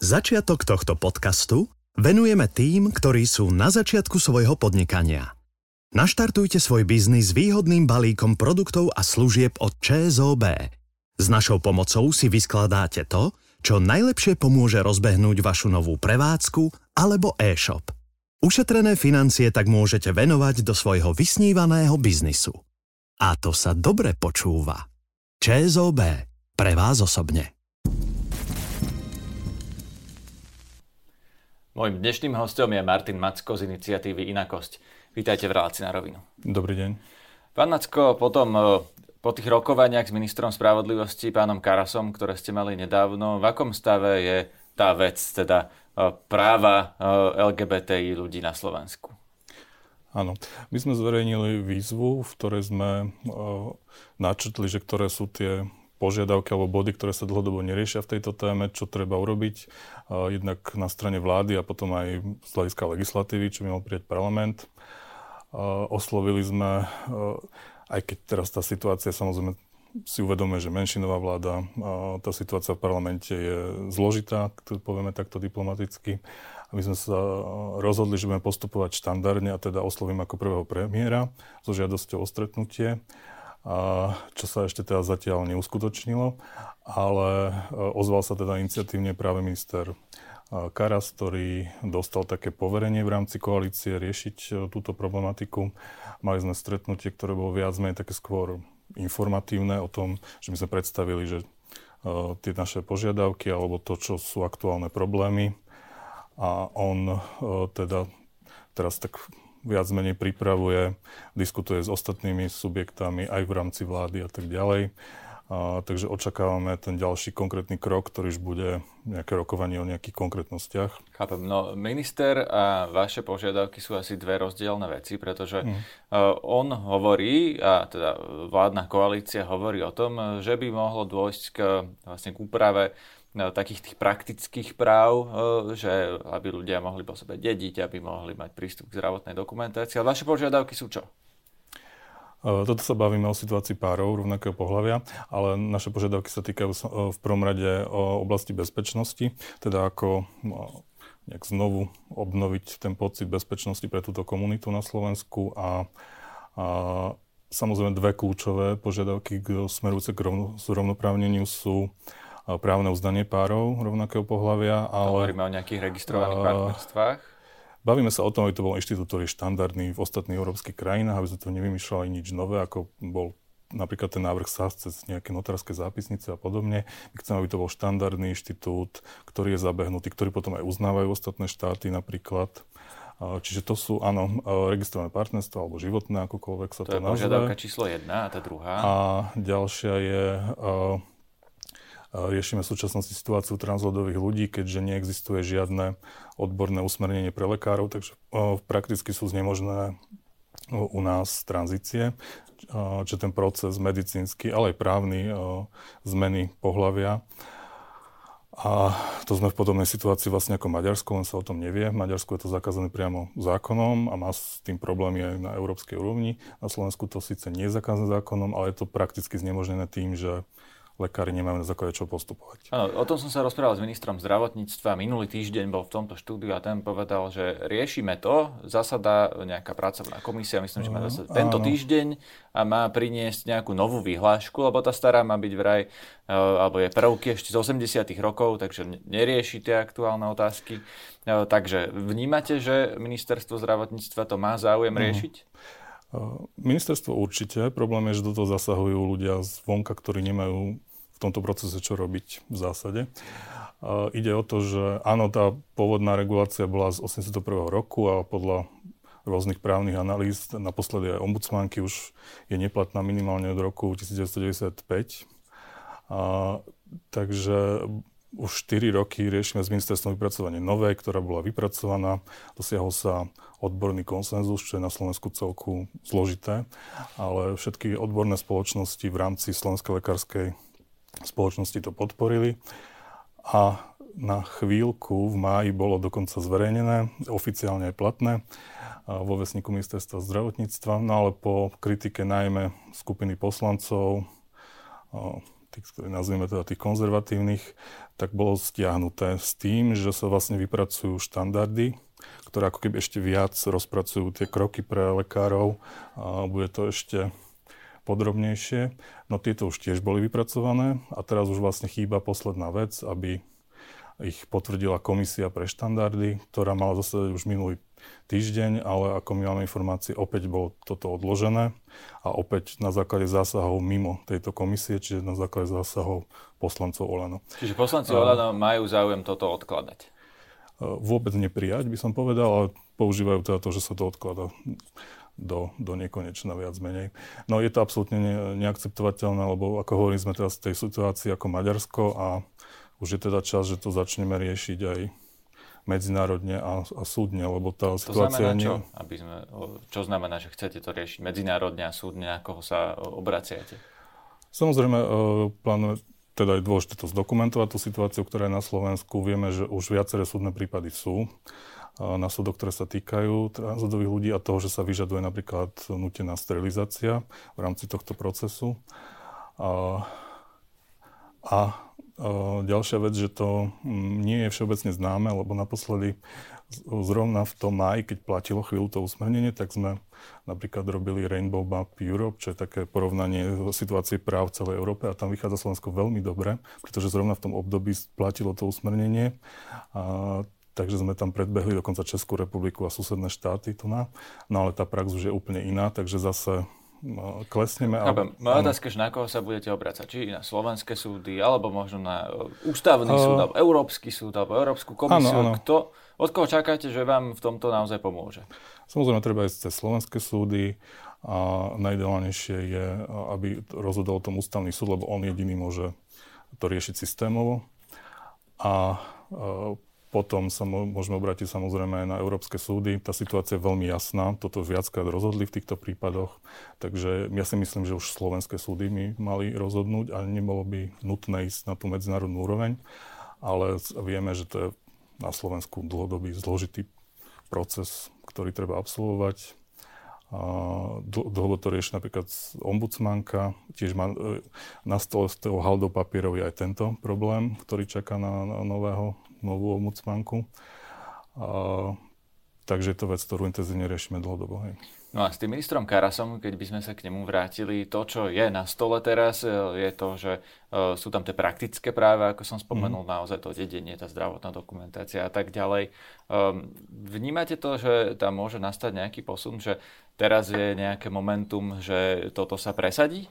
Začiatok tohto podcastu venujeme tým, ktorí sú na začiatku svojho podnikania. Naštartujte svoj biznis výhodným balíkom produktov a služieb od ČSOB. S našou pomocou si vyskladáte to, čo najlepšie pomôže rozbehnúť vašu novú prevádzku alebo e-shop. Ušetrené financie tak môžete venovať do svojho vysnívaného biznisu. A to sa dobre počúva. ČSOB. Pre vás osobne. Mojím dnešným hostom je Martin Macko z iniciatívy Inakosť. Vítajte v relácii na rovinu. Dobrý deň. Pán Macko, potom e, po tých rokovaniach s ministrom spravodlivosti, pánom Karasom, ktoré ste mali nedávno, v akom stave je tá vec, teda e, práva e, LGBTI ľudí na Slovensku? Áno, my sme zverejnili výzvu, v ktorej sme načrtli, že ktoré sú tie požiadavky alebo body, ktoré sa dlhodobo neriešia v tejto téme, čo treba urobiť. Jednak na strane vlády a potom aj z hľadiska legislatívy, čo by mal prijať parlament. Oslovili sme, aj keď teraz tá situácia samozrejme si uvedome, že menšinová vláda, tá situácia v parlamente je zložitá, povieme takto diplomaticky. My sme sa rozhodli, že budeme postupovať štandardne a teda oslovím ako prvého premiéra so žiadosťou o stretnutie čo sa ešte teda zatiaľ neuskutočnilo, ale e, ozval sa teda iniciatívne práve minister e, Karas, ktorý dostal také poverenie v rámci koalície riešiť e, túto problematiku. Mali sme stretnutie, ktoré bolo viac menej také skôr informatívne o tom, že my sme predstavili, že tie naše požiadavky alebo to, čo sú aktuálne problémy. A on teda teraz tak viac menej pripravuje, diskutuje s ostatnými subjektami aj v rámci vlády a tak ďalej. A, takže očakávame ten ďalší konkrétny krok, ktorý už bude nejaké rokovanie o nejakých konkrétnostiach. Chápem. No minister a vaše požiadavky sú asi dve rozdielne veci, pretože mm. uh, on hovorí, a teda vládna koalícia hovorí o tom, že by mohlo dôjsť k, vlastne k úprave takých tých praktických práv, e, že aby ľudia mohli po sebe dediť, aby mohli mať prístup k zdravotnej dokumentácii. Ale vaše požiadavky sú čo? E, toto sa bavíme o situácii párov rovnakého pohľavia, ale naše požiadavky sa týkajú e, v prvom rade o oblasti bezpečnosti, teda ako nejak znovu obnoviť ten pocit bezpečnosti pre túto komunitu na Slovensku a, a samozrejme dve kľúčové požiadavky smerujúce k rovnoprávneniu sú právne uznanie párov rovnakého pohľavia. Ale, Hovoríme o nejakých registrovaných partnerstvách? Bavíme sa o tom, aby to bol inštitút, ktorý je štandardný v ostatných európskych krajinách, aby sme to nevymýšľali nič nové, ako bol napríklad ten návrh SAS cez nejaké notárske zápisnice a podobne. My chceme, aby to bol štandardný inštitút, ktorý je zabehnutý, ktorý potom aj uznávajú ostatné štáty napríklad. Čiže to sú, áno, registrované partnerstvo alebo životné, akokoľvek sa to, to je nazve. požiadavka číslo jedna a tá druhá. A ďalšia je Riešime v súčasnosti situáciu transrodových ľudí, keďže neexistuje žiadne odborné usmernenie pre lekárov, takže prakticky sú znemožné u nás tranzície, čiže ten proces medicínsky, ale aj právny zmeny pohľavia. A to sme v podobnej situácii vlastne ako Maďarsko, len sa o tom nevie. V Maďarsku je to zakázané priamo zákonom a má s tým problémy aj na európskej úrovni. Na Slovensku to síce nie je zakázané zákonom, ale je to prakticky znemožnené tým, že lekári nemajú na základe čo postupovať. Áno, o tom som sa rozprával s ministrom zdravotníctva. Minulý týždeň bol v tomto štúdiu a ten povedal, že riešime to. Zasada nejaká pracovná komisia, myslím, že má zase tento týždeň a má priniesť nejakú novú vyhlášku, lebo tá stará má byť vraj, e, alebo je prvky ešte z 80 rokov, takže nerieši tie aktuálne otázky. E, takže vnímate, že ministerstvo zdravotníctva to má záujem mhm. riešiť? Ministerstvo určite. Problém je, že do toho zasahujú ľudia zvonka, ktorí nemajú tomto procese čo robiť v zásade. Uh, ide o to, že áno, tá pôvodná regulácia bola z 81. roku a podľa rôznych právnych analýz, naposledy aj ombudsmanky už je neplatná minimálne od roku 1995. A, takže už 4 roky riešime s ministerstvom vypracovanie novej, ktorá bola vypracovaná. Dosiahol sa odborný konsenzus, čo je na Slovensku celku zložité, ale všetky odborné spoločnosti v rámci Slovenskej lekárskej spoločnosti to podporili a na chvíľku v máji bolo dokonca zverejnené, oficiálne aj platné vo vesníku ministerstva zdravotníctva, no ale po kritike najmä skupiny poslancov, tých, ktorí nazvime teda tých konzervatívnych, tak bolo stiahnuté s tým, že sa vlastne vypracujú štandardy, ktoré ako keby ešte viac rozpracujú tie kroky pre lekárov. A bude to ešte podrobnejšie. No tieto už tiež boli vypracované a teraz už vlastne chýba posledná vec, aby ich potvrdila komisia pre štandardy, ktorá mala zase už minulý týždeň, ale ako my máme informácie, opäť bolo toto odložené a opäť na základe zásahov mimo tejto komisie, čiže na základe zásahov poslancov Olano. Čiže poslanci Olano majú záujem toto odkladať? E, vôbec neprijať, by som povedal, ale používajú teda to, že sa to odklada do, do nekonečna viac menej. No je to absolútne ne, neakceptovateľné, lebo ako hovorím, sme teraz v tej situácii ako Maďarsko a už je teda čas, že to začneme riešiť aj medzinárodne a, a súdne, lebo tá to situácia... Znamená čo? Aby sme, čo znamená, že chcete to riešiť medzinárodne a súdne, na koho sa obraciate? Samozrejme, plánujeme, teda je dôležité to zdokumentovať, tú situáciu, ktorá je na Slovensku. Vieme, že už viaceré súdne prípady sú na súdoch, ktoré sa týkajú transrodových ľudí a toho, že sa vyžaduje napríklad nutená sterilizácia v rámci tohto procesu. A, a Ďalšia vec, že to mm, nie je všeobecne známe, lebo naposledy zrovna v tom maj, keď platilo chvíľu to usmernenie, tak sme napríklad robili Rainbow Map Europe, čo je také porovnanie situácie práv v celej Európe a tam vychádza Slovensko veľmi dobre, pretože zrovna v tom období platilo to usmernenie. A takže sme tam predbehli dokonca Českú republiku a susedné štáty tu na. No ale tá prax už je úplne iná, takže zase No, klesneme. Ale... Moja otázka, že na koho sa budete obracať? Či na slovenské súdy, alebo možno na e, ústavný uh... súd, alebo Európsky súd, alebo Európsku komisiu. Áno, áno. Kto, od koho čakáte, že vám v tomto naozaj pomôže? Samozrejme, treba ísť cez slovenské súdy a najideálnejšie je, aby rozhodol o tom ústavný súd, lebo on jediný môže to riešiť systémovo. A potom sa môžeme obrátiť samozrejme aj na európske súdy. Tá situácia je veľmi jasná. Toto viackrát rozhodli v týchto prípadoch. Takže ja si myslím, že už slovenské súdy by mali rozhodnúť a nebolo by nutné ísť na tú medzinárodnú úroveň. Ale vieme, že to je na Slovensku dlhodobý zložitý proces, ktorý treba absolvovať. Dlho to rieši napríklad ombudsmanka, tiež má e, na stole z toho haldou papierov je aj tento problém, ktorý čaká na, na nového novú ombudsmanku. A, takže je to vec, ktorú intenzívne riešime dlhodobo. Hej. No a s tým ministrom Karasom, keď by sme sa k nemu vrátili, to, čo je na stole teraz, e, je to, že uh, sú tam tie praktické práva, ako som spomenul, mm. naozaj to dedenie, tá zdravotná dokumentácia a tak ďalej. Um, vnímate to, že tam môže nastať nejaký posun, že teraz je nejaké momentum, že toto sa presadí?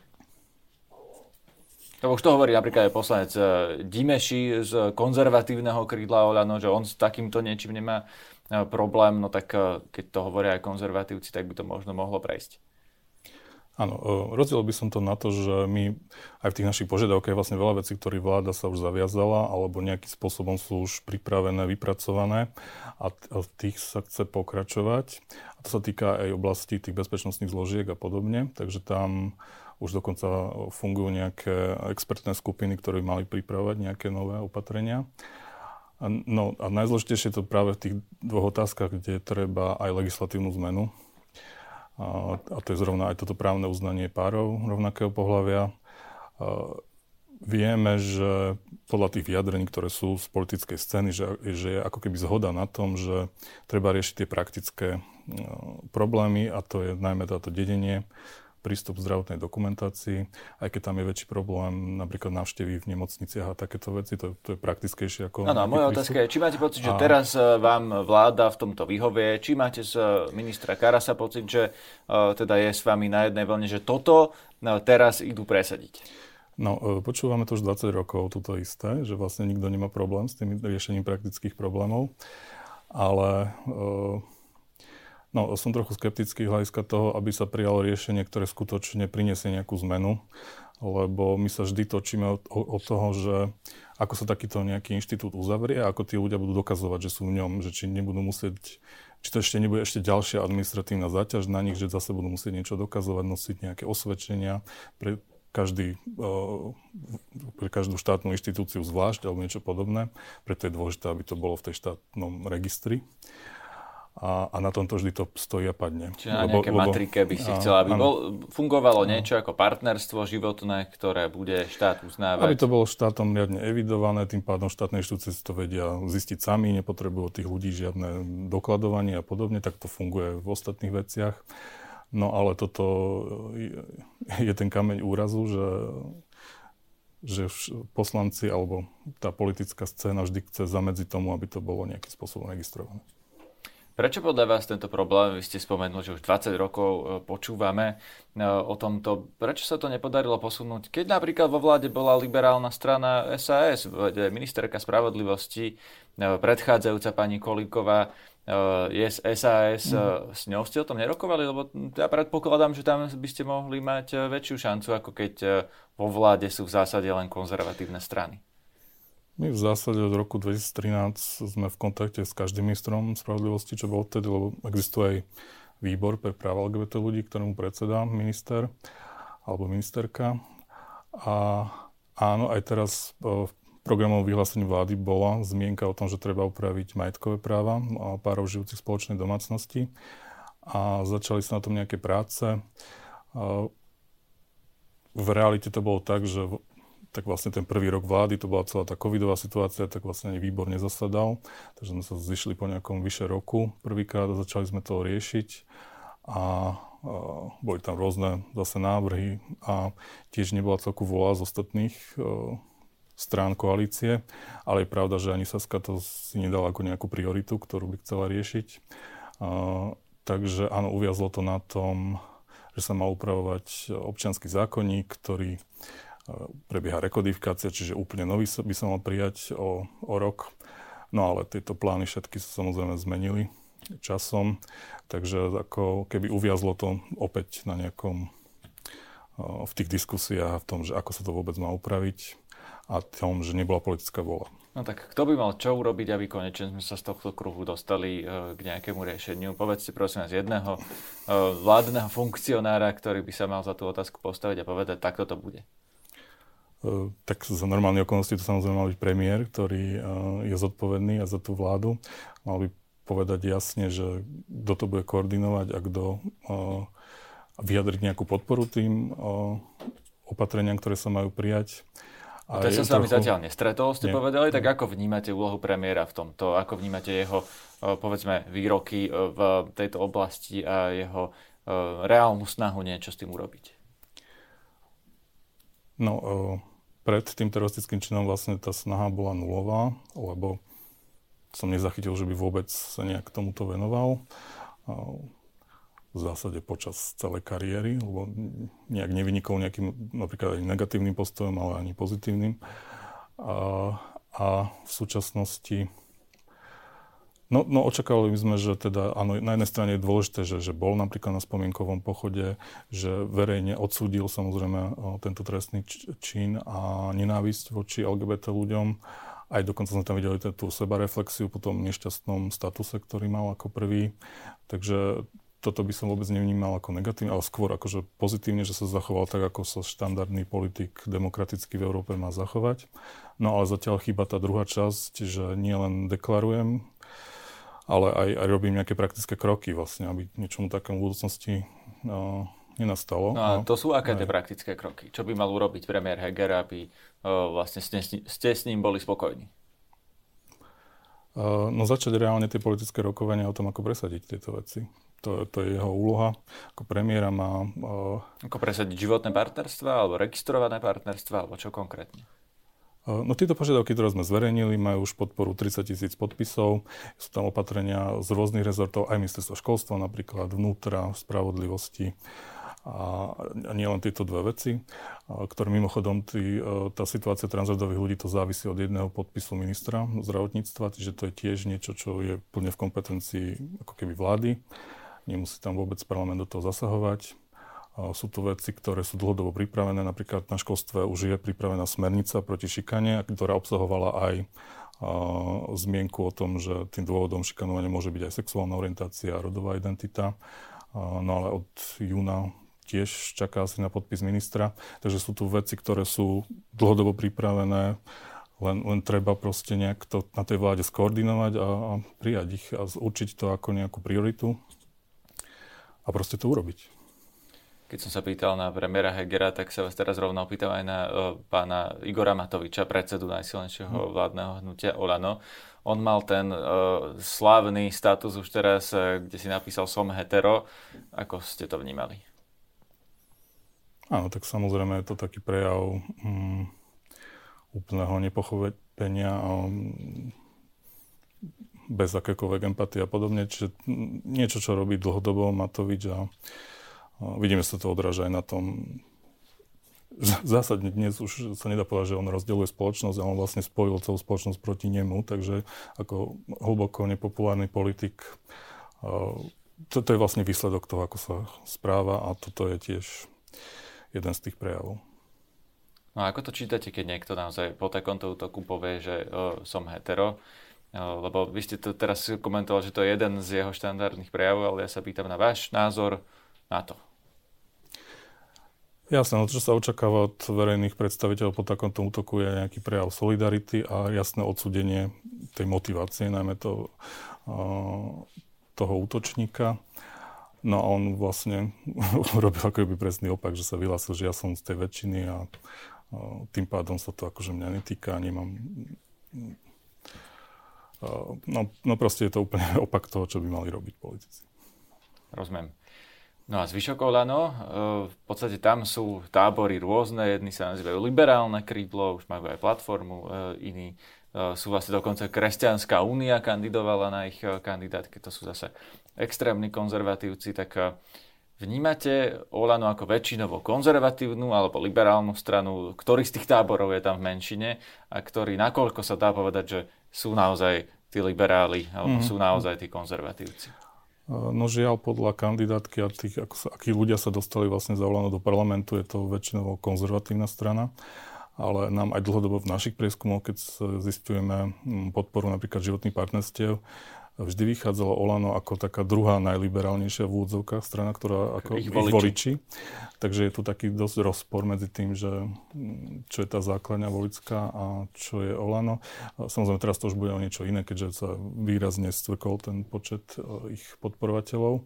To už to hovorí napríklad aj poslanec eh, Dimeši z konzervatívneho krídla Oľano, že on s takýmto niečím nemá eh, problém, no tak eh, keď to hovoria aj konzervatívci, tak by to možno mohlo prejsť. Áno, rozdiel by som to na to, že my aj v tých našich požiadavkách je vlastne veľa vecí, ktoré vláda sa už zaviazala alebo nejakým spôsobom sú už pripravené, vypracované a v tých sa chce pokračovať. A to sa týka aj oblasti tých bezpečnostných zložiek a podobne, takže tam už dokonca fungujú nejaké expertné skupiny, ktoré mali pripravovať nejaké nové opatrenia. No a najdôležitejšie je to práve v tých dvoch otázkach, kde treba aj legislatívnu zmenu. A, a to je zrovna aj toto právne uznanie párov rovnakého pohľavia. Vieme, že podľa tých vyjadrení, ktoré sú z politickej scény, že, že je ako keby zhoda na tom, že treba riešiť tie praktické no, problémy a to je najmä táto dedenie prístup k zdravotnej dokumentácii, aj keď tam je väčší problém, napríklad návštevy v nemocniciach a takéto veci, to, to je praktickejšie ako... Áno, moja otázka je, či máte pocit, že a... teraz e, vám vláda v tomto vyhovie, či máte z e, ministra Karasa pocit, že uh, teda je s vami na jednej vlne, že toto teraz idú presadiť? No, počúvame to už 20 rokov, toto isté, že vlastne nikto nemá problém s tým riešením praktických problémov, ale uh, No, som trochu skeptický hľadiska toho, aby sa prijalo riešenie, ktoré skutočne priniesie nejakú zmenu, lebo my sa vždy točíme od, od toho, že ako sa takýto nejaký inštitút uzavrie a ako tí ľudia budú dokazovať, že sú v ňom, že či nebudú musieť, či to ešte nebude ešte ďalšia administratívna záťaž na nich, že zase budú musieť niečo dokazovať, nosiť nejaké osvedčenia pre každý, pre každú štátnu inštitúciu zvlášť alebo niečo podobné. Preto je dôležité, aby to bolo v tej štátnom registri. A, a na tomto vždy to stojí a padne. Čiže na lebo, nejaké lebo, matrike by si chcela, aby bol, fungovalo áno. niečo ako partnerstvo životné, ktoré bude štát uznávať. Aby to bolo štátom riadne evidované, tým pádom štátne inštitúcie si to vedia zistiť sami, nepotrebujú od tých ľudí žiadne dokladovanie a podobne, tak to funguje v ostatných veciach. No ale toto je, je ten kameň úrazu, že že poslanci alebo tá politická scéna vždy chce zamedziť tomu, aby to bolo nejakým spôsobom registrované. Prečo podľa vás tento problém, vy ste spomenuli, že už 20 rokov e, počúvame e, o tomto, prečo sa to nepodarilo posunúť? Keď napríklad vo vláde bola liberálna strana SAS, ministerka spravodlivosti, e, predchádzajúca pani Kolíková, je SAS, mm. s ňou ste o tom nerokovali? Lebo ja predpokladám, že tam by ste mohli mať väčšiu šancu, ako keď vo vláde sú v zásade len konzervatívne strany. My v zásade od roku 2013 sme v kontakte s každým ministrom spravodlivosti, čo bol odtedy, lebo existuje aj výbor pre práva LGBT ľudí, ktorému predsedá minister alebo ministerka. A áno, aj teraz v programovom vyhlásení vlády bola zmienka o tom, že treba upraviť majetkové práva párov žijúcich v spoločnej domácnosti. A začali sa na tom nejaké práce. V realite to bolo tak, že tak vlastne ten prvý rok vlády, to bola celá tá covidová situácia, tak vlastne ani výbor nezasadal. Takže sme sa zišli po nejakom vyše roku prvýkrát a začali sme to riešiť. A, a boli tam rôzne zase návrhy a tiež nebola celku vôľa z ostatných a, strán koalície, ale je pravda, že ani Saska to si nedala ako nejakú prioritu, ktorú by chcela riešiť. A, takže áno, uviazlo to na tom, že sa mal upravovať občianský zákonník, ktorý prebieha rekodifikácia, čiže úplne nový by sa mal prijať o, o rok. No ale tieto plány všetky sa samozrejme zmenili časom, takže ako keby uviazlo to opäť na nejakom v tých diskusiách v tom, že ako sa to vôbec má upraviť a tom, že nebola politická vôľa. No tak kto by mal čo urobiť, aby konečne sme sa z tohto kruhu dostali e, k nejakému riešeniu? Povedzte prosím z jedného e, vládneho funkcionára, ktorý by sa mal za tú otázku postaviť a povedať, takto to bude. E, tak za normálne okolnosti to samozrejme mal byť premiér, ktorý e, je zodpovedný a za tú vládu. Mal by povedať jasne, že kto to bude koordinovať a kto e, vyjadriť nejakú podporu tým opatreniam, ktoré sa majú prijať. A to sa s vami trochu... zatiaľ nestretol, ste Nie. povedali, tak ako vnímate úlohu premiéra v tomto? Ako vnímate jeho, povedzme, výroky v tejto oblasti a jeho reálnu snahu niečo s tým urobiť? No, pred tým teroristickým činom vlastne tá snaha bola nulová, lebo som nezachytil, že by vôbec sa nejak tomuto venoval. V zásade počas celej kariéry, lebo nejak nevynikol nejakým napríklad aj negatívnym postojom, ale ani pozitívnym. A, a v súčasnosti No, no očakávali sme, že teda, áno, na jednej strane je dôležité, že, že bol napríklad na spomienkovom pochode, že verejne odsúdil samozrejme tento trestný čin a nenávisť voči LGBT ľuďom. Aj dokonca sme tam videli tú sebareflexiu po tom nešťastnom statuse, ktorý mal ako prvý. Takže toto by som vôbec nevnímal ako negatívne, ale skôr akože pozitívne, že sa zachoval tak, ako sa štandardný politik demokraticky v Európe má zachovať. No ale zatiaľ chýba tá druhá časť, že nie len deklarujem ale aj, aj robím nejaké praktické kroky vlastne, aby niečomu takému v budúcnosti uh, nenastalo. No a to sú aké tie praktické kroky? Čo by mal urobiť premiér Heger, aby uh, vlastne ste, ste s ním boli spokojní? Uh, no začať reálne tie politické rokovania o tom, ako presadiť tieto veci. To, to je jeho úloha. Ako premiéra má... Uh, ako presadiť životné partnerstva, alebo registrované partnerstva, alebo čo konkrétne? No tieto požiadavky, ktoré sme zverejnili, majú už podporu 30 tisíc podpisov. Sú tam opatrenia z rôznych rezortov, aj ministerstva školstva napríklad, vnútra, spravodlivosti. A nie len tieto dve veci, ktoré mimochodom tý, e, tá situácia transrodových ľudí to závisí od jedného podpisu ministra zdravotníctva, čiže to je tiež niečo, čo je plne v kompetencii ako keby vlády. Nemusí tam vôbec parlament do toho zasahovať. Sú to veci, ktoré sú dlhodobo pripravené. Napríklad na školstve už je pripravená smernica proti šikane, ktorá obsahovala aj zmienku o tom, že tým dôvodom šikanovania môže byť aj sexuálna orientácia a rodová identita. No ale od júna tiež čaká asi na podpis ministra. Takže sú tu veci, ktoré sú dlhodobo pripravené, len, len treba proste nejak to na tej vláde skoordinovať a, a prijať ich a určiť to ako nejakú prioritu a proste to urobiť. Keď som sa pýtal na premiéra Hegera, tak sa vás teraz rovno opýtam aj na uh, pána Igora Matoviča, predsedu najsilnejšieho hmm. vládneho hnutia Olano. On mal ten uh, slávny status už teraz, uh, kde si napísal som hetero. Ako ste to vnímali? Áno, tak samozrejme je to taký prejav um, úplného nepochopenia um, bez akékoľvek empatie a podobne. Čiže niečo, čo robí dlhodobo Matovič a Vidíme sa to odráža aj na tom, zásadne dnes už sa nedá povedať, že on rozdeluje spoločnosť, ale on vlastne spojil celú spoločnosť proti nemu, takže ako hlboko nepopulárny politik, to, to je vlastne výsledok toho, ako sa správa a toto je tiež jeden z tých prejavov. No a ako to čítate, keď niekto naozaj po takomto útoku povie, že o, som hetero? Lebo vy ste to teraz komentovali, že to je jeden z jeho štandardných prejavov, ale ja sa pýtam na váš názor na to. Jasné, no čo sa očakáva od verejných predstaviteľov po takomto útoku je nejaký prejav solidarity a jasné odsudenie tej motivácie, najmä to, toho útočníka. No a on vlastne robil ako by presný opak, že sa vyhlásil, že ja som z tej väčšiny a tým pádom sa to akože mňa netýka, nemám... No, no proste je to úplne opak toho, čo by mali robiť politici. Rozumiem. No a zvyšok Olano, e, v podstate tam sú tábory rôzne, jedni sa nazývajú liberálne krídlo, už majú aj platformu, e, iní e, sú vlastne dokonca Kresťanská únia kandidovala na ich kandidátke, to sú zase extrémni konzervatívci, tak vnímate Olano ako väčšinovo konzervatívnu alebo liberálnu stranu, ktorý z tých táborov je tam v menšine a ktorý nakoľko sa dá povedať, že sú naozaj tí liberáli alebo mm. sú naozaj tí konzervatívci? No žiaľ, podľa kandidátky a tých, sa, akí ľudia sa dostali vlastne zavolené do parlamentu, je to väčšinou konzervatívna strana. Ale nám aj dlhodobo v našich prieskumoch, keď zistujeme podporu napríklad životných partnerstiev, vždy vychádzalo Olano ako taká druhá najliberálnejšia v úvodzovkách strana, ktorá ako ich voliči. ich voliči. Takže je tu taký dosť rozpor medzi tým, že mm, čo je tá základňa volická a čo je Olano. Samozrejme teraz to už bude o niečo iné, keďže sa výrazne stvrkol ten počet e, ich podporovateľov.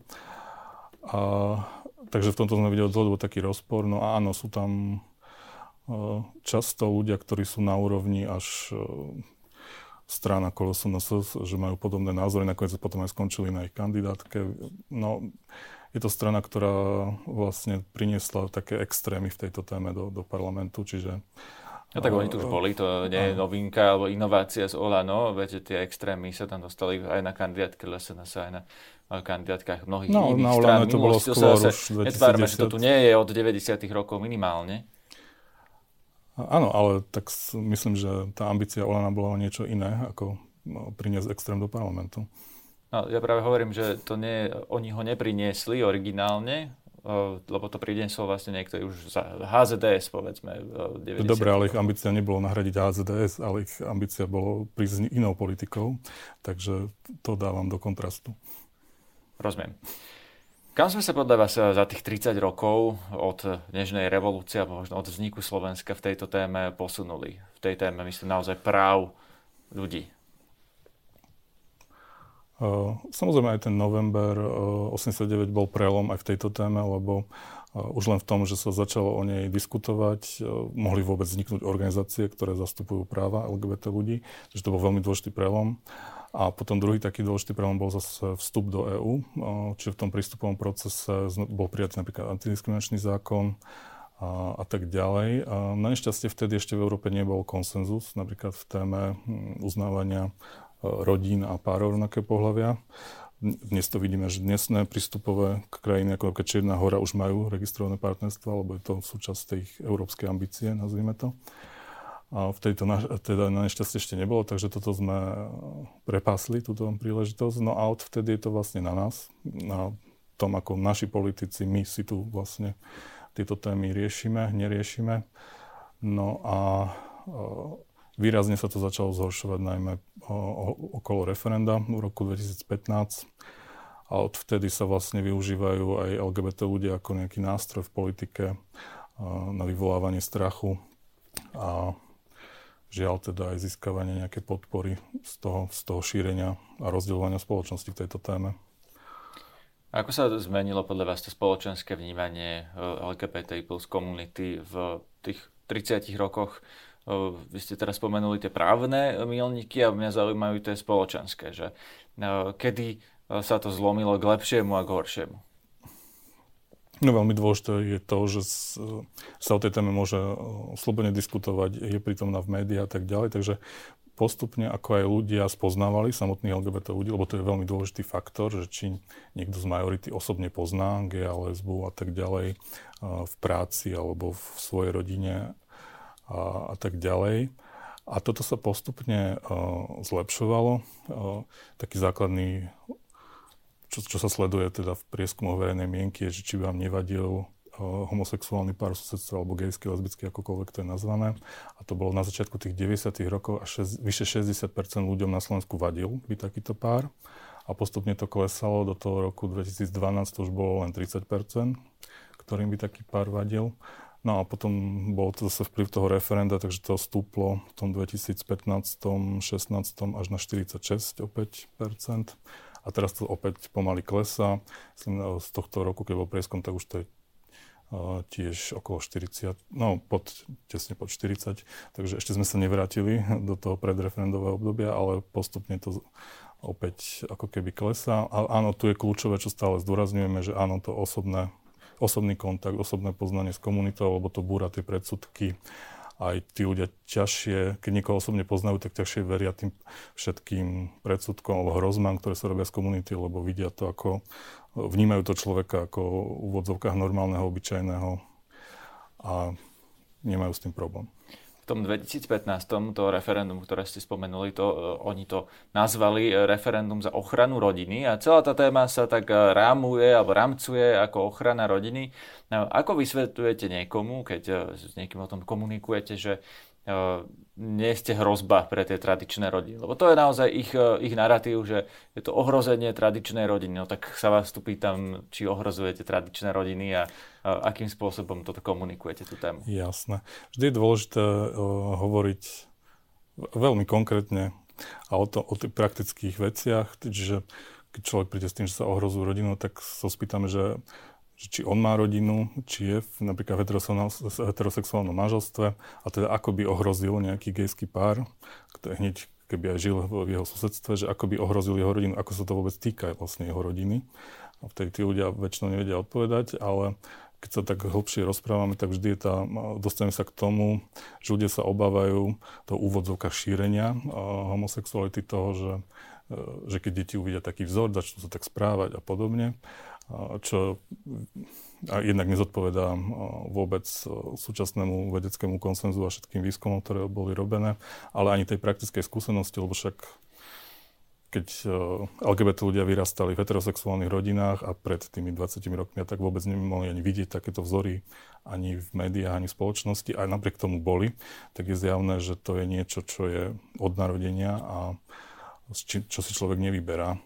A, takže v tomto sme videli dlhodobo taký rozpor. No a áno, sú tam e, často ľudia, ktorí sú na úrovni až e, strán ako SNS, že majú podobné názory, nakoniec potom aj skončili na ich kandidátke. No, je to strana, ktorá vlastne priniesla také extrémy v tejto téme do, do parlamentu, čiže No tak oni tu už boli, to nie je novinka alebo inovácia z Olano, viete, tie extrémy sa tam dostali aj na kandidátke SNS, aj na kandidátkach mnohých no, iných strán. to bolo skôr sa už 2010. Netvárme, že to tu nie je od 90 rokov minimálne. Áno, ale tak myslím, že tá ambícia Olana bola niečo iné, ako no, priniesť extrém do parlamentu. No, ja práve hovorím, že to nie, oni ho nepriniesli originálne, lebo to priniesol vlastne niekto už za HZDS, povedzme. 90. Dobre, ale ich ambícia nebolo nahradiť HZDS, ale ich ambícia bolo prísť inou politikou, takže to dávam do kontrastu. Rozumiem. Kam sme sa podľa vás eh, za tých 30 rokov od Nežnej revolúcie alebo možno od vzniku Slovenska v tejto téme posunuli? V tej téme, myslím, naozaj práv ľudí. Uh, samozrejme aj ten november uh, 89 bol prelom aj v tejto téme, lebo už len v tom, že sa začalo o nej diskutovať, mohli vôbec vzniknúť organizácie, ktoré zastupujú práva LGBT ľudí, takže to bol veľmi dôležitý prelom. A potom druhý taký dôležitý problém bol zase vstup do EÚ, čiže v tom prístupovom procese bol prijatý napríklad antidiskriminačný zákon a, a tak ďalej. A na nešťastie vtedy ešte v Európe nebol konsenzus, napríklad v téme hm, uznávania e, rodín a párov rovnaké pohľavia. Dnes to vidíme, že dnesné prístupové krajiny ako Čierna hora už majú registrované partnerstvo, alebo je to súčasť tej európskej ambície, nazvime to. A vtedy to na, teda na nešťastie ešte nebolo, takže toto sme prepásli, túto príležitosť. No a odvtedy je to vlastne na nás, na tom, ako naši politici, my si tu vlastne tieto témy riešime, neriešime. No a výrazne sa to začalo zhoršovať najmä okolo referenda v roku 2015. A odvtedy sa vlastne využívajú aj LGBT ľudia ako nejaký nástroj v politike na vyvolávanie strachu a žiaľ teda aj získavanie nejaké podpory z toho, z toho šírenia a rozdeľovania spoločnosti v tejto téme. Ako sa zmenilo podľa vás to spoločenské vnímanie LGBTI plus komunity v tých 30 rokoch? Vy ste teraz spomenuli tie právne milníky a mňa zaujímajú tie spoločenské, že kedy sa to zlomilo k lepšiemu a k horšiemu? No veľmi dôležité je to, že sa o tej téme môže slobodne diskutovať, je prítomná v médiách a tak ďalej, takže postupne, ako aj ľudia spoznávali samotných LGBT ľudí, lebo to je veľmi dôležitý faktor, že či niekto z majority osobne pozná gay a lesbu a tak ďalej v práci alebo v svojej rodine a, a tak ďalej. A toto sa postupne uh, zlepšovalo. Uh, taký základný čo, čo sa sleduje teda v prieskumoch verejnej mienky, je, že či by vám nevadil uh, homosexuálny pár susedstva alebo gejský, lesbický, akokoľvek to je nazvané. A to bolo na začiatku tých 90. rokov a šes, vyše 60% ľuďom na Slovensku vadil by takýto pár. A postupne to klesalo do toho roku 2012, to už bolo len 30%, ktorým by taký pár vadil. No a potom bol to zase vplyv toho referenda, takže to stúplo v tom 2015, 16 až na 46 opäť percent a teraz to opäť pomaly klesá. Myslím, z tohto roku, keď bol prieskom, tak už to je uh, tiež okolo 40, no pod, tesne pod 40, takže ešte sme sa nevrátili do toho predreferendového obdobia, ale postupne to opäť ako keby klesá. A áno, tu je kľúčové, čo stále zdôrazňujeme, že áno, to osobné, osobný kontakt, osobné poznanie s komunitou, lebo to búra tie predsudky aj tí ľudia ťažšie, keď niekoho osobne poznajú, tak ťažšie veria tým všetkým predsudkom alebo hrozmám, ktoré sa robia z komunity, lebo vidia to ako, vnímajú to človeka ako v úvodzovkách normálneho, obyčajného a nemajú s tým problém v tom 2015 to referendum, ktoré ste spomenuli, to, uh, oni to nazvali e, referendum za ochranu rodiny a celá tá téma sa tak e, rámuje alebo rámcuje ako ochrana rodiny. No, ako vysvetľujete niekomu, keď s niekým o tom komunikujete, že nie ste hrozba pre tie tradičné rodiny. Lebo to je naozaj ich, ich narratív, že je to ohrozenie tradičnej rodiny. No tak sa vás tu pýtam, či ohrozujete tradičné rodiny a, a akým spôsobom toto komunikujete, tú tému. Jasné. Vždy je dôležité uh, hovoriť veľmi konkrétne a o, to, o tých praktických veciach. Čiže keď človek príde s tým, že sa ohrozuje rodinu, tak sa spýtame, že či on má rodinu, či je v, napríklad v heterosexuálnom manželstve a teda ako by ohrozil nejaký gejský pár, ktorý hneď keby aj žil v jeho susedstve, že ako by ohrozil jeho rodinu, ako sa to vôbec týka vlastne jeho rodiny. A vtedy tí ľudia väčšinou nevedia odpovedať, ale keď sa tak hlbšie rozprávame, tak vždy je tá, dostaneme sa k tomu, že ľudia sa obávajú toho úvodzovka šírenia homosexuality, toho, že, e, že keď deti uvidia taký vzor, začnú sa tak správať a podobne čo jednak nezodpovedá vôbec súčasnému vedeckému konsenzu a všetkým výskumom, ktoré boli robené, ale ani tej praktickej skúsenosti, lebo však keď LGBT ľudia vyrastali v heterosexuálnych rodinách a pred tými 20 rokmi tak vôbec nemohli ani vidieť takéto vzory ani v médiách, ani v spoločnosti, aj napriek tomu boli, tak je zjavné, že to je niečo, čo je od narodenia a čo si človek nevyberá.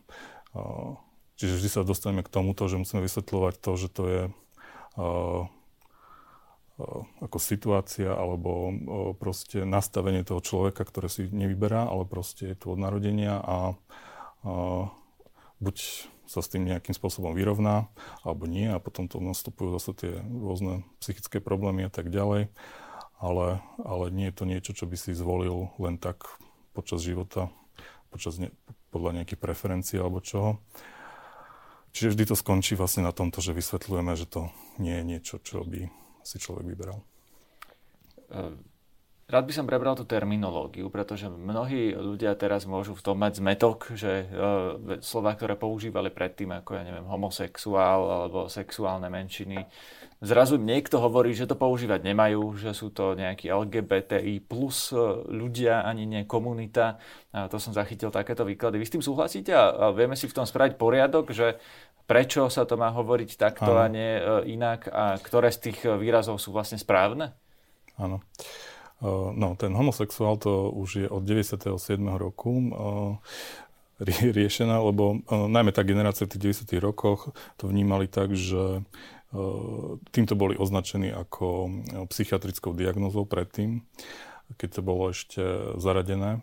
Čiže vždy sa dostaneme k tomuto, že musíme vysvetľovať to, že to je uh, ako situácia alebo uh, proste nastavenie toho človeka, ktoré si nevyberá, ale proste je tu od narodenia a uh, buď sa s tým nejakým spôsobom vyrovná, alebo nie a potom to nastupujú zase tie rôzne psychické problémy a tak ďalej. Ale, ale nie je to niečo, čo by si zvolil len tak počas života, počas ne, podľa nejakých preferencií alebo čoho. Čiže vždy to skončí vlastne na tomto, že vysvetľujeme, že to nie je niečo, čo by si človek vyberal. Ehm, rád by som prebral tú terminológiu, pretože mnohí ľudia teraz môžu v tom mať zmetok, že uh, slova, ktoré používali predtým, ako ja neviem, homosexuál alebo sexuálne menšiny, zrazu niekto hovorí, že to používať nemajú, že sú to nejakí LGBTI plus e, ľudia, ani nie komunita. A to som zachytil takéto výklady. Vy s tým súhlasíte a vieme si v tom spraviť poriadok, že prečo sa to má hovoriť takto Áno. a nie e, inak a ktoré z tých výrazov sú vlastne správne? Áno. E, no, ten homosexuál to už je od 97. roku riešená, lebo najmä tá generácia v tých 90. rokoch to vnímali tak, že týmto boli označení ako psychiatrickou diagnózou predtým. keď to bolo ešte zaradené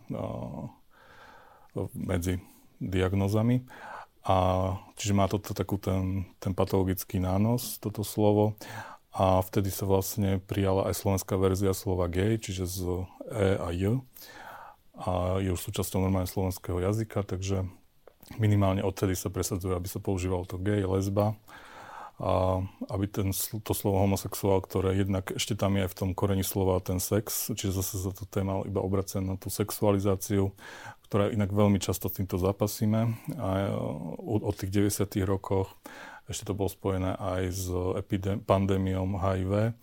medzi diagnózami. A čiže má to takú ten, ten patologický nános, toto slovo. A vtedy sa vlastne prijala aj slovenská verzia slova gay, čiže z E a J. A je už súčasťou normálne slovenského jazyka, takže minimálne odtedy sa presadzuje, aby sa používalo to gay, lesba a aby ten, to slovo homosexuál, ktoré jednak ešte tam je v tom koreni slova ten sex, čiže zase sa to téma iba obracia na tú sexualizáciu, ktorá inak veľmi často s týmto zapasíme. A od tých 90. rokoch ešte to bolo spojené aj s epidém- pandémiou HIV,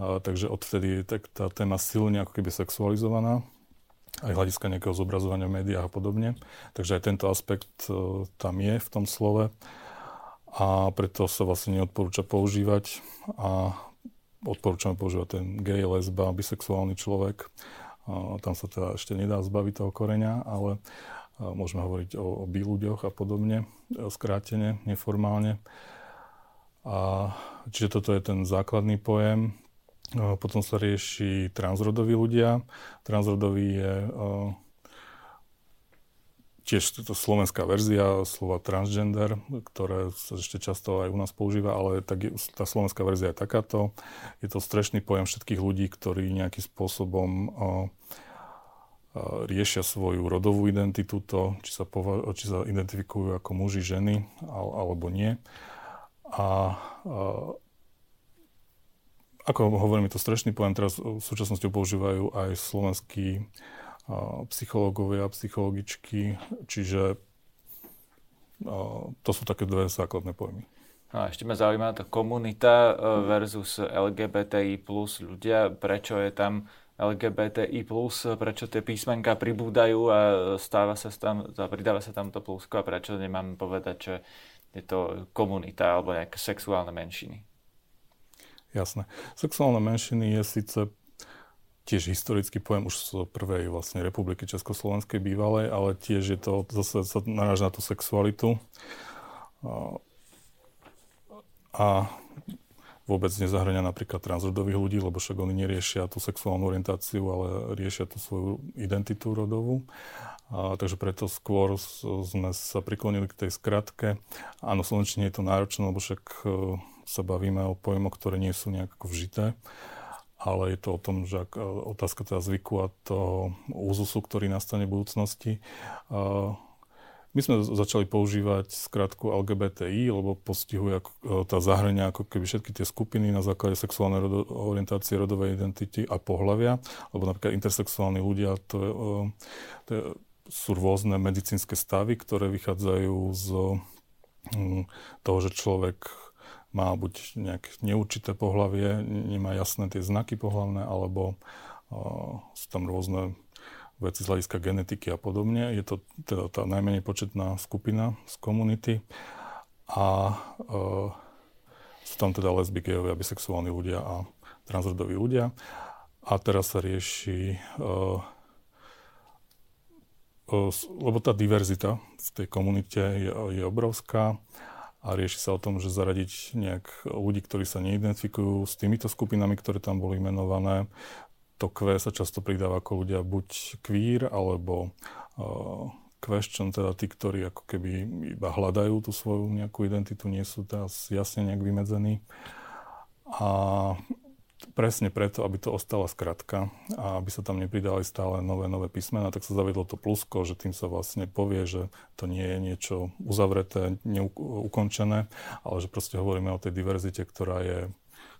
a, takže odvtedy je tak tá téma silne ako keby sexualizovaná aj hľadiska nejakého zobrazovania v médiách a podobne. Takže aj tento aspekt e, tam je v tom slove a preto sa vlastne neodporúča používať a odporúčame používať ten gay, lesba, bisexuálny človek. A tam sa teda ešte nedá zbaviť toho koreňa, ale môžeme hovoriť o, o bi ľuďoch a podobne, skrátene, neformálne. A, čiže toto je ten základný pojem. Potom sa rieši transrodoví ľudia. Transrodový je tiež to slovenská verzia slova transgender, ktoré sa ešte často aj u nás používa, ale tak je, tá slovenská verzia je takáto. Je to strešný pojem všetkých ľudí, ktorí nejakým spôsobom o, o, riešia svoju rodovú identitu, to, či sa, pova- či sa identifikujú ako muži, ženy alebo nie. A, a ako hovorím, je to strešný pojem, teraz v súčasnosti používajú aj slovenskí psychológovia, psychologičky, čiže to sú také dve základné pojmy. No a ešte ma zaujíma tá komunita e, versus LGBTI plus ľudia. Prečo je tam LGBTI plus, prečo tie písmenka pribúdajú a stáva sa tam, pridáva sa tam to plusko a prečo nemám povedať, že je to komunita alebo nejaké sexuálne menšiny? Jasné. Sexuálne menšiny je síce tiež historický pojem už z prvej vlastne republiky Československej bývalej, ale tiež je to, zase sa naráža na tú sexualitu. A vôbec nezahrania napríklad transrodových ľudí, lebo však oni neriešia tú sexuálnu orientáciu, ale riešia tú svoju identitu rodovú. A, takže preto skôr sme sa priklonili k tej skratke. Áno, slovenčine je to náročné, lebo však e, sa bavíme o pojmoch, ktoré nie sú nejak vžité ale je to o tom, že ak, e, otázka teda zvyku a toho úzusu, ktorý nastane v budúcnosti. My sme začali používať skratku LGBTI, lebo postihuje e, tá zahrania ako keby všetky tie skupiny na základe sexuálnej rodo, orientácie, rodovej identity a pohľavia, lebo napríklad intersexuálni ľudia, to, je, e, to je, sú rôzne medicínske stavy, ktoré vychádzajú z toho, že človek má buď nejak neurčité pohlavie, nemá jasné tie znaky pohlavné, alebo uh, sú tam rôzne veci z hľadiska genetiky a podobne. Je to teda tá najmenej početná skupina z komunity a uh, sú tam teda lesby, gejovia, bisexuálni ľudia a transrodoví ľudia. A teraz sa rieši, uh, lebo tá diverzita v tej komunite je, je obrovská a rieši sa o tom, že zaradiť nejak ľudí, ktorí sa neidentifikujú s týmito skupinami, ktoré tam boli menované. To Q sa často pridáva ako ľudia buď queer, alebo uh, question, teda tí, ktorí ako keby iba hľadajú tú svoju nejakú identitu, nie sú teraz jasne nejak vymedzení. A presne preto, aby to ostala skratka a aby sa tam nepridali stále nové, nové písmena, tak sa zavedlo to plusko, že tým sa vlastne povie, že to nie je niečo uzavreté, neukončené, ale že proste hovoríme o tej diverzite, ktorá je,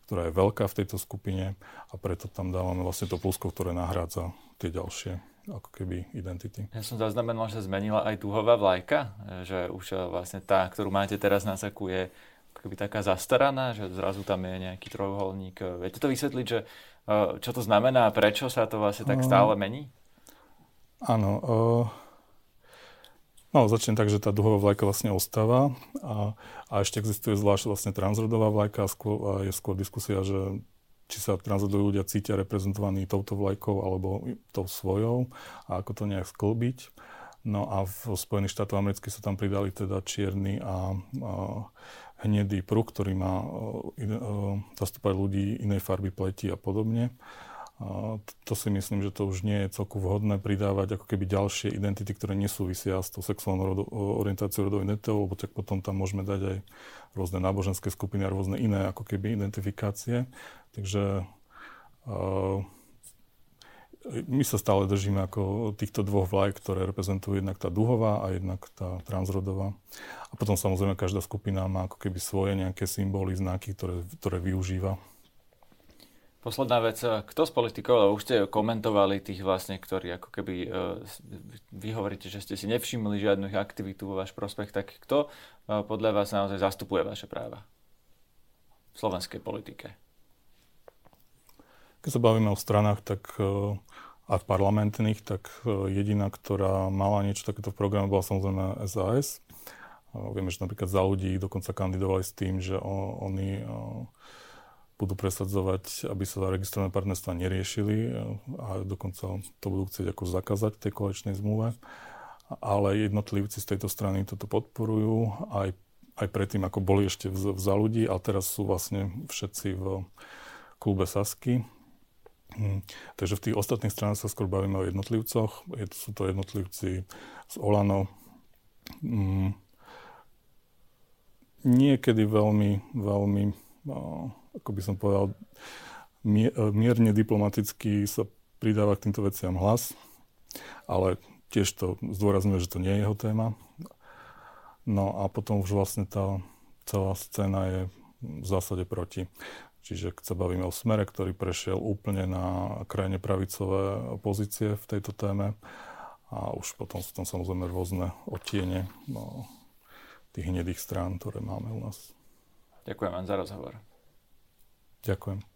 ktorá je veľká v tejto skupine a preto tam dávame vlastne to plusko, ktoré nahrádza tie ďalšie ako keby identity. Ja som zaznamenal, že zmenila aj duhová vlajka, že už vlastne tá, ktorú máte teraz na saku, je akoby taká zastaraná, že zrazu tam je nejaký trojuholník. Viete to vysvetliť, že eh, čo to znamená a prečo sa to vlastne tak stále mení? Áno. Uh, no, začnem tak, že tá duhová vlajka vlastne ostáva a, a ešte existuje zvlášť vlastne transrodová vlajka a, skôr, a je skôr diskusia, že či sa transrodoví ľudia cítia reprezentovaní touto vlajkou alebo tou svojou a ako to nejak sklbiť. No a v Spojených štátoch amerických sa tam pridali teda čierny a, a hnedý pruh, ktorý má uh, uh, zastúpať ľudí inej farby pleti a podobne. to si myslím, že to už nie je celku vhodné pridávať ako keby ďalšie identity, ktoré nesúvisia s tou sexuálnou rodo, orientáciou rodovou identitou, lebo tak potom tam môžeme dať aj rôzne náboženské skupiny a rôzne iné ako keby identifikácie. Takže uh, my sa stále držíme ako týchto dvoch vlaj, ktoré reprezentujú jednak tá duhová a jednak tá transrodová. A potom samozrejme každá skupina má ako keby svoje nejaké symboly, znaky, ktoré, ktoré využíva. Posledná vec, eh, kto z politikov, lebo už ste komentovali tých vlastne, ktorí ako keby, uh, vy hovoríte, že ste si nevšimli žiadnu aktivitu vo váš prospech, tak kto uh, podľa vás naozaj zastupuje vaše práva v slovenskej politike? Keď sa bavíme o stranách, tak a parlamentných, tak jediná, ktorá mala niečo takéto v programe, bola samozrejme SAS. Vieme, že napríklad za ľudí dokonca kandidovali s tým, že oni budú presadzovať, aby sa registrované partnerstva neriešili e, a dokonca to budú chcieť ako zakázať v tej koaličnej zmluve. Ale jednotlivci z tejto strany toto podporujú aj, aj predtým, ako boli ešte v, v za ľudí a teraz sú vlastne všetci v klube Sasky. Hm. Takže v tých ostatných stranách sa skôr bavíme o jednotlivcoch. Je, sú to jednotlivci z Olano. Hm. Niekedy veľmi, veľmi no, ako by som povedal, mierne diplomaticky sa pridáva k týmto veciam hlas, ale tiež to zdôrazňuje, že to nie je jeho téma. No a potom už vlastne tá celá scéna je v zásade proti. Čiže keď sa bavíme o smere, ktorý prešiel úplne na krajne pravicové pozície v tejto téme a už potom sú tam samozrejme rôzne otiene no, tých hnedých strán, ktoré máme u nás. Ďakujem vám za rozhovor. Ďakujem.